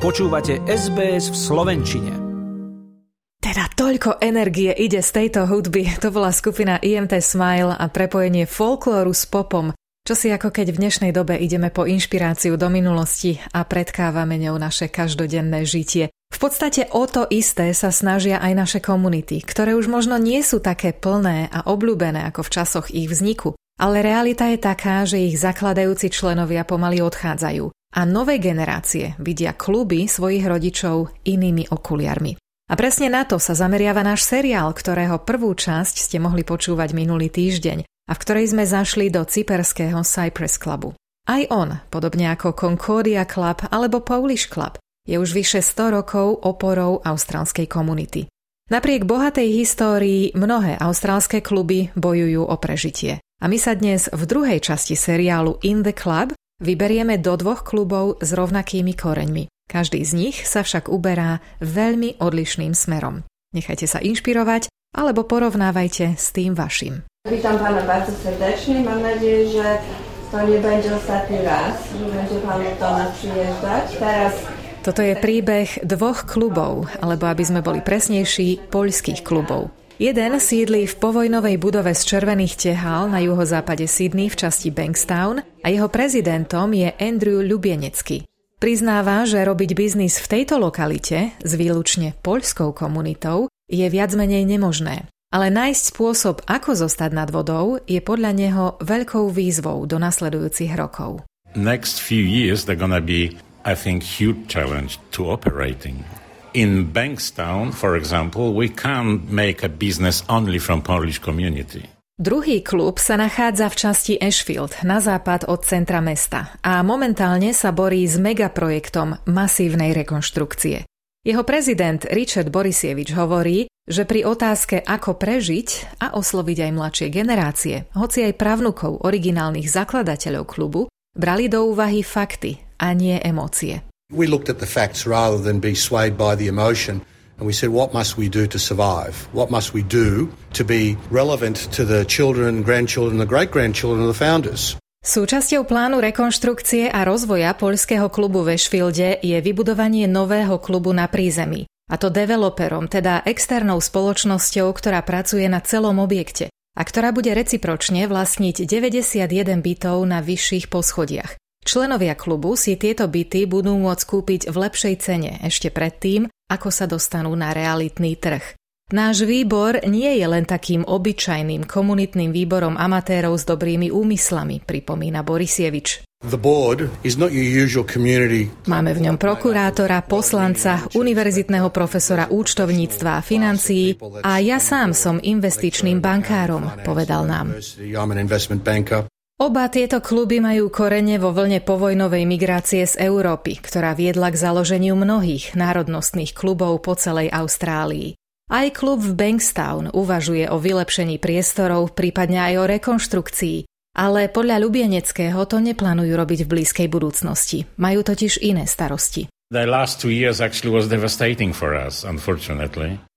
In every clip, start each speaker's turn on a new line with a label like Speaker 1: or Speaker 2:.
Speaker 1: Počúvate SBS v Slovenčine.
Speaker 2: Teda toľko energie ide z tejto hudby. To bola skupina IMT Smile a prepojenie folklóru s popom, čo si ako keď v dnešnej dobe ideme po inšpiráciu do minulosti a predkávame ňou naše každodenné žitie. V podstate o to isté sa snažia aj naše komunity, ktoré už možno nie sú také plné a obľúbené ako v časoch ich vzniku. Ale realita je taká, že ich zakladajúci členovia pomaly odchádzajú a nové generácie vidia kluby svojich rodičov inými okuliarmi. A presne na to sa zameriava náš seriál, ktorého prvú časť ste mohli počúvať minulý týždeň a v ktorej sme zašli do cyperského Cypress Clubu. Aj on, podobne ako Concordia Club alebo Polish Club, je už vyše 100 rokov oporou austrálskej komunity. Napriek bohatej histórii mnohé austrálske kluby bojujú o prežitie. A my sa dnes v druhej časti seriálu In the Club vyberieme do dvoch klubov s rovnakými koreňmi. Každý z nich sa však uberá veľmi odlišným smerom. Nechajte sa inšpirovať alebo porovnávajte s tým vašim.
Speaker 3: Witam Pana bardzo serdecznie. Mam nadzieję, że to nie będzie ostatni raz, że będzie Pan do nas przyjeżdżać. Teraz
Speaker 2: toto je príbeh dvoch klubov, alebo aby sme boli presnejší, poľských klubov. Jeden sídli v povojnovej budove z červených tehál na juhozápade Sydney v časti Bankstown a jeho prezidentom je Andrew Lubienecký. Priznáva, že robiť biznis v tejto lokalite s výlučne poľskou komunitou je viac menej nemožné. Ale nájsť spôsob, ako zostať nad vodou, je podľa neho veľkou výzvou do nasledujúcich rokov.
Speaker 4: Next few years they're gonna be I think, huge challenge to operating. In Bankstown, for example, we can't make a business only from Polish community.
Speaker 2: Druhý klub sa nachádza v časti Ashfield, na západ od centra mesta a momentálne sa borí s megaprojektom masívnej rekonštrukcie. Jeho prezident Richard Borisievič hovorí, že pri otázke ako prežiť a osloviť aj mladšie generácie, hoci aj pravnukov originálnych zakladateľov klubu, brali do úvahy fakty a nie emócie.
Speaker 5: We looked at the facts rather than be swayed by the emotion. And we said, what must we do to survive? What must we do to be relevant to the children, grandchildren, the great grandchildren of the founders?
Speaker 2: Súčasťou plánu rekonštrukcie a rozvoja poľského klubu v Ešfilde je vybudovanie nového klubu na prízemí. A to developerom, teda externou spoločnosťou, ktorá pracuje na celom objekte a ktorá bude recipročne vlastniť 91 bytov na vyšších poschodiach. Členovia klubu si tieto byty budú môcť kúpiť v lepšej cene ešte predtým, ako sa dostanú na realitný trh. Náš výbor nie je len takým obyčajným komunitným výborom amatérov s dobrými úmyslami, pripomína Borisievič. Máme v ňom prokurátora, poslanca, univerzitného profesora účtovníctva a financií a ja sám som investičným bankárom, povedal nám. Oba tieto kluby majú korene vo vlne povojnovej migrácie z Európy, ktorá viedla k založeniu mnohých národnostných klubov po celej Austrálii. Aj klub v Bankstown uvažuje o vylepšení priestorov, prípadne aj o rekonštrukcii, ale podľa Lubieneckého to neplánujú robiť v blízkej budúcnosti. Majú totiž iné starosti.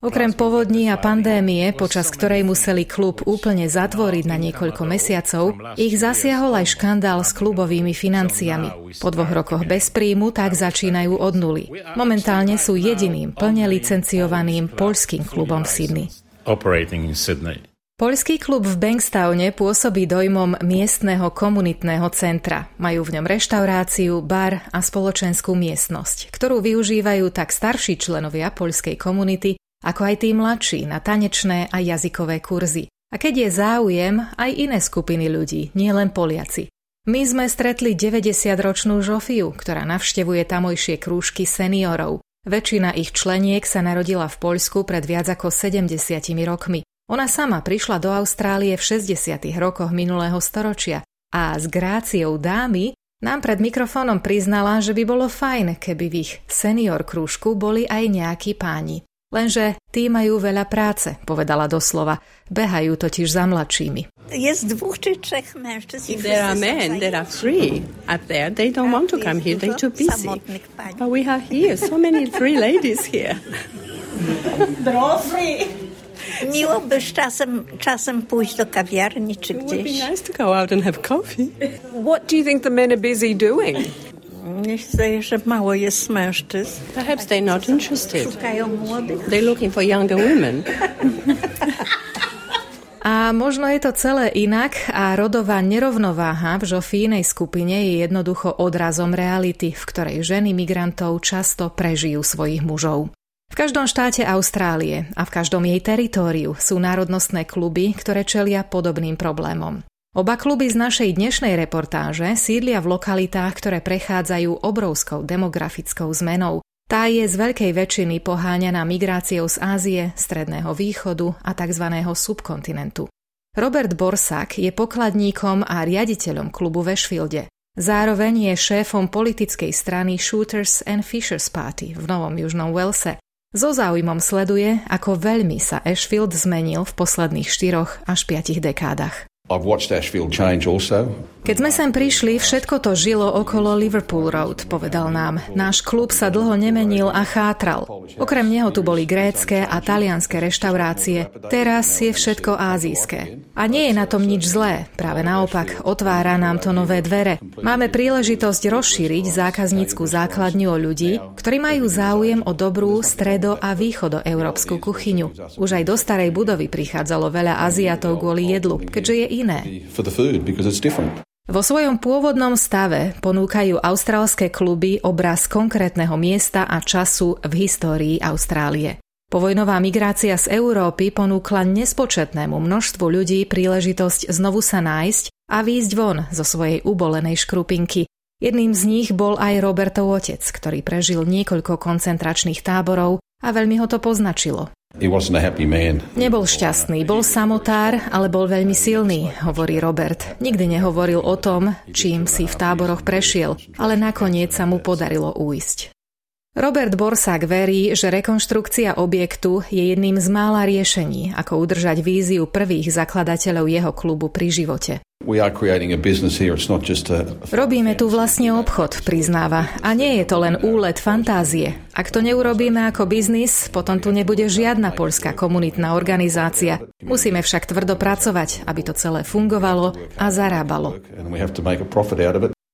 Speaker 2: Okrem povodní a pandémie, počas ktorej museli klub úplne zatvoriť na niekoľko mesiacov, ich zasiahol aj škandál s klubovými financiami. Po dvoch rokoch bez príjmu tak začínajú od nuly. Momentálne sú jediným plne licenciovaným poľským klubom v Sydney. Poľský klub v Bankstowne pôsobí dojmom miestneho komunitného centra. Majú v ňom reštauráciu, bar a spoločenskú miestnosť, ktorú využívajú tak starší členovia poľskej komunity, ako aj tí mladší na tanečné a jazykové kurzy. A keď je záujem, aj iné skupiny ľudí, nielen Poliaci. My sme stretli 90-ročnú Žofiu, ktorá navštevuje tamojšie krúžky seniorov. Väčšina ich členiek sa narodila v Poľsku pred viac ako 70 rokmi. Ona sama prišla do Austrálie v 60. rokoch minulého storočia a s gráciou dámy nám pred mikrofónom priznala, že by bolo fajn, keby v ich senior krúžku boli aj nejakí páni. Lenže tí majú veľa práce, povedala doslova. Behajú totiž za mladšími.
Speaker 6: Je dvoch či trzech mężczyzn.
Speaker 7: There are men, there are three up there. They don't want to come here, they're too busy. But we have here so many three ladies here.
Speaker 6: They're all free. Miło by czasem, czasem pójść do kawiarni czy gdzieś.
Speaker 7: It would be nice to go out and have coffee.
Speaker 8: What do you think the men are busy doing?
Speaker 6: Zdaje, że mało jest mężczyzn.
Speaker 7: Perhaps they're not interested.
Speaker 6: Szukają młodych.
Speaker 7: They're looking for younger women.
Speaker 2: A možno je to celé inak a rodová nerovnováha v žofínej skupine je jednoducho odrazom reality, v ktorej ženy migrantov často prežijú svojich mužov. V každom štáte Austrálie a v každom jej teritóriu sú národnostné kluby, ktoré čelia podobným problémom. Oba kluby z našej dnešnej reportáže sídlia v lokalitách, ktoré prechádzajú obrovskou demografickou zmenou tá je z veľkej väčšiny poháňaná migráciou z Ázie, Stredného východu a tzv. subkontinentu. Robert Borsak je pokladníkom a riaditeľom klubu v Ashfielde. Zároveň je šéfom politickej strany Shooters and Fishers Party v Novom Južnom Walese. So záujmom sleduje, ako veľmi sa Ashfield zmenil v posledných 4 až 5 dekádach.
Speaker 8: I've watched Ashfield change also.
Speaker 2: Keď sme sem prišli, všetko to žilo okolo Liverpool Road, povedal nám. Náš klub sa dlho nemenil a chátral. Okrem neho tu boli grécké a talianské reštaurácie. Teraz je všetko ázijské. A nie je na tom nič zlé. Práve naopak, otvára nám to nové dvere. Máme príležitosť rozšíriť zákaznícku základňu o ľudí, ktorí majú záujem o dobrú stredo- a východoeurópsku kuchyňu. Už aj do starej budovy prichádzalo veľa Aziatov kvôli jedlu, keďže je iné. Vo svojom pôvodnom stave ponúkajú austrálske kluby obraz konkrétneho miesta a času v histórii Austrálie. Povojnová migrácia z Európy ponúkla nespočetnému množstvu ľudí príležitosť znovu sa nájsť a výjsť von zo svojej ubolenej škrupinky. Jedným z nich bol aj Robertov otec, ktorý prežil niekoľko koncentračných táborov a veľmi ho to poznačilo. Nebol šťastný, bol samotár, ale bol veľmi silný, hovorí Robert. Nikdy nehovoril o tom, čím si v táboroch prešiel, ale nakoniec sa mu podarilo újsť. Robert Borsák verí, že rekonštrukcia objektu je jedným z mála riešení, ako udržať víziu prvých zakladateľov jeho klubu pri živote. Robíme tu vlastne obchod, priznáva. A nie je to len úlet fantázie. Ak to neurobíme ako biznis, potom tu nebude žiadna poľská komunitná organizácia. Musíme však tvrdo pracovať, aby to celé fungovalo a zarábalo.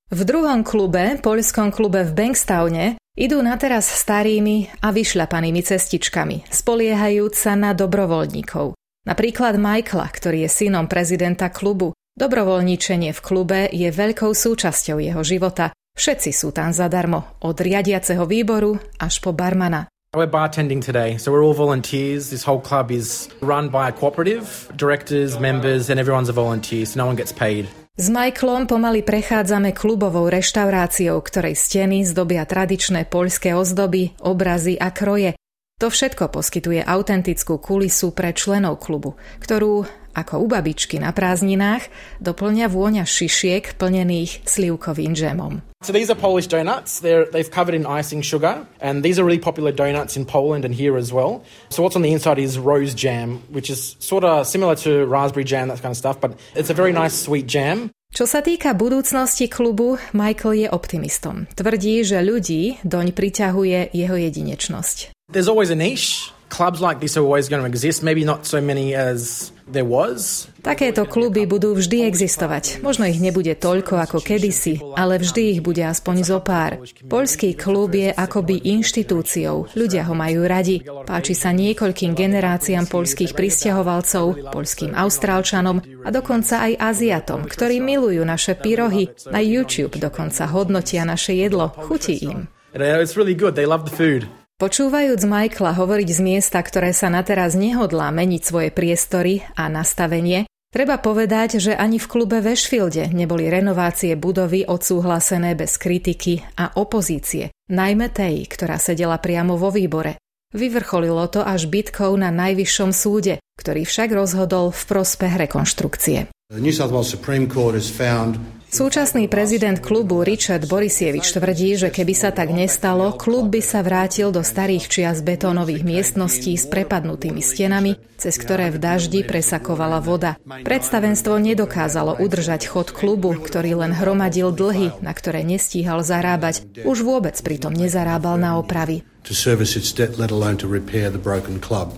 Speaker 2: V druhom klube, poľskom klube v Bankstowne, idú na teraz starými a vyšľapanými cestičkami, spoliehajúc sa na dobrovoľníkov. Napríklad Michaela, ktorý je synom prezidenta klubu. Dobrovoľníčenie v klube je veľkou súčasťou jeho života. Všetci sú tam zadarmo, od riadiaceho výboru až po barmana.
Speaker 9: We're bartending today, so we're all volunteers. This whole club is run by a cooperative, directors, members, and everyone's a volunteer, so no one gets paid.
Speaker 2: S Michaelom pomaly prechádzame klubovou reštauráciou, ktorej steny zdobia tradičné poľské ozdoby, obrazy a kroje. To všetko poskytuje autentickú kulisu pre členov klubu, ktorú ako u babičky na prázdninách, doplňa vôňa šišiek plnených slivkovým džemom.
Speaker 9: So these are Polish donuts. They're, they've covered in icing sugar, and these are really popular donuts in Poland and here as well. So what's on the inside is rose jam, which is sort of similar to raspberry jam, that kind of stuff, but it's a very nice sweet jam.
Speaker 2: Čo sa týka budúcnosti klubu, Michael je optimistom. Tvrdí, že ľudí doň priťahuje jeho jedinečnosť.
Speaker 9: There's always a niche. Clubs like this are always going to exist, maybe not so many as there was.
Speaker 2: Takéto kluby budú vždy existovať. Možno ich nebude toľko ako kedysi, ale vždy ich bude aspoň zo pár. Poľský klub je akoby inštitúciou. Ľudia ho majú radi. Páči sa niekoľkým generáciám poľských pristahovalcov, poľským austrálčanom a dokonca aj Aziatom, ktorí milujú naše pyrohy. Na YouTube dokonca hodnotia naše jedlo. Chutí im.
Speaker 9: It's really good. They love the food.
Speaker 2: Počúvajúc Michaela hovoriť z miesta, ktoré sa na teraz nehodlá meniť svoje priestory a nastavenie, treba povedať, že ani v klube v Ashfielde neboli renovácie budovy odsúhlasené bez kritiky a opozície, najmä tej, ktorá sedela priamo vo výbore. Vyvrcholilo to až bitkou na najvyššom súde, ktorý však rozhodol v prospech rekonštrukcie. The New South Wales Supreme Court has found Súčasný prezident klubu Richard Borisievič tvrdí, že keby sa tak nestalo, klub by sa vrátil do starých čias betónových miestností s prepadnutými stenami, cez ktoré v daždi presakovala voda. Predstavenstvo nedokázalo udržať chod klubu, ktorý len hromadil dlhy, na ktoré nestíhal zarábať. Už vôbec pritom nezarábal na opravy. To service its debt, let alone to repair the broken club.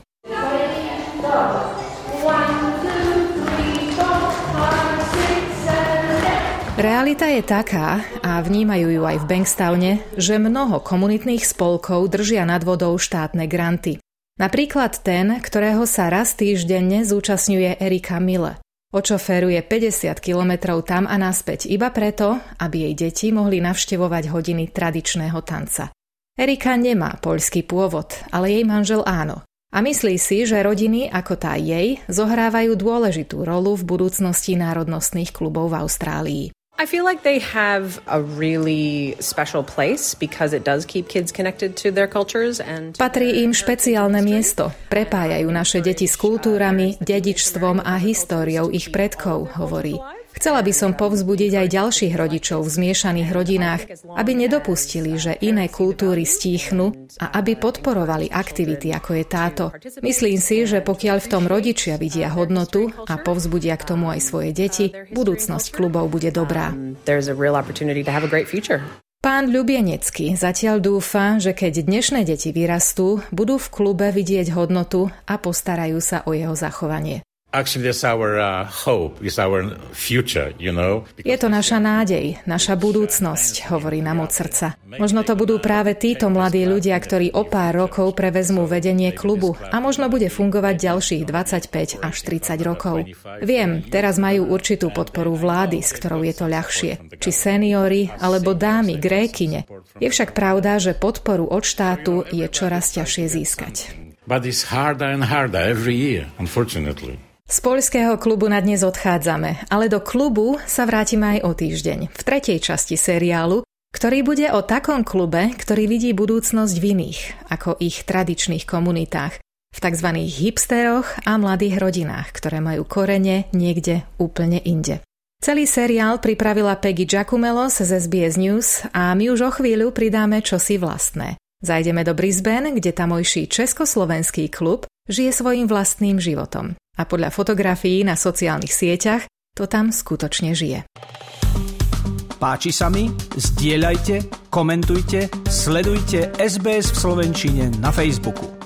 Speaker 2: Realita je taká, a vnímajú ju aj v Bankstowne, že mnoho komunitných spolkov držia nad vodou štátne granty. Napríklad ten, ktorého sa raz týždenne zúčastňuje Erika Mille. Očoferuje 50 kilometrov tam a naspäť iba preto, aby jej deti mohli navštevovať hodiny tradičného tanca. Erika nemá poľský pôvod, ale jej manžel áno. A myslí si, že rodiny ako tá jej zohrávajú dôležitú rolu v budúcnosti národnostných klubov v Austrálii.
Speaker 10: I feel like they have a really special place because it does keep kids connected to their cultures and
Speaker 2: Patrí im špeciálne miesto. Prepájajú naše deti s kultúrami, dedičstvom a históriou ich predkov, hovorí. Chcela by som povzbudiť aj ďalších rodičov v zmiešaných rodinách, aby nedopustili, že iné kultúry stíchnu a aby podporovali aktivity, ako je táto. Myslím si, že pokiaľ v tom rodičia vidia hodnotu a povzbudia k tomu aj svoje deti, budúcnosť klubov bude dobrá. Pán Ľubienecký zatiaľ dúfa, že keď dnešné deti vyrastú, budú v klube vidieť hodnotu a postarajú sa o jeho zachovanie.
Speaker 4: Uh,
Speaker 2: Je to naša nádej, naša budúcnosť, hovorí nám od srdca. Možno to budú práve títo mladí ľudia, ktorí o pár rokov prevezmú vedenie klubu a možno bude fungovať ďalších 25 až 30 rokov. Viem, teraz majú určitú podporu vlády, s ktorou je to ľahšie. Či seniory, alebo dámy, grékine. Je však pravda, že podporu od štátu je čoraz ťažšie získať.
Speaker 4: But it's harder and harder every year, unfortunately.
Speaker 2: Z poľského klubu na dnes odchádzame, ale do klubu sa vrátime aj o týždeň, v tretej časti seriálu, ktorý bude o takom klube, ktorý vidí budúcnosť v iných, ako ich tradičných komunitách, v tzv. hipsteroch a mladých rodinách, ktoré majú korene niekde úplne inde. Celý seriál pripravila Peggy Giacomelos z SBS News a my už o chvíľu pridáme čosi vlastné. Zajdeme do Brisbane, kde tamojší československý klub žije svojim vlastným životom. A podľa fotografií na sociálnych sieťach to tam skutočne žije.
Speaker 1: Páči sa mi? Zdieľajte, komentujte, sledujte SBS v Slovenčine na Facebooku.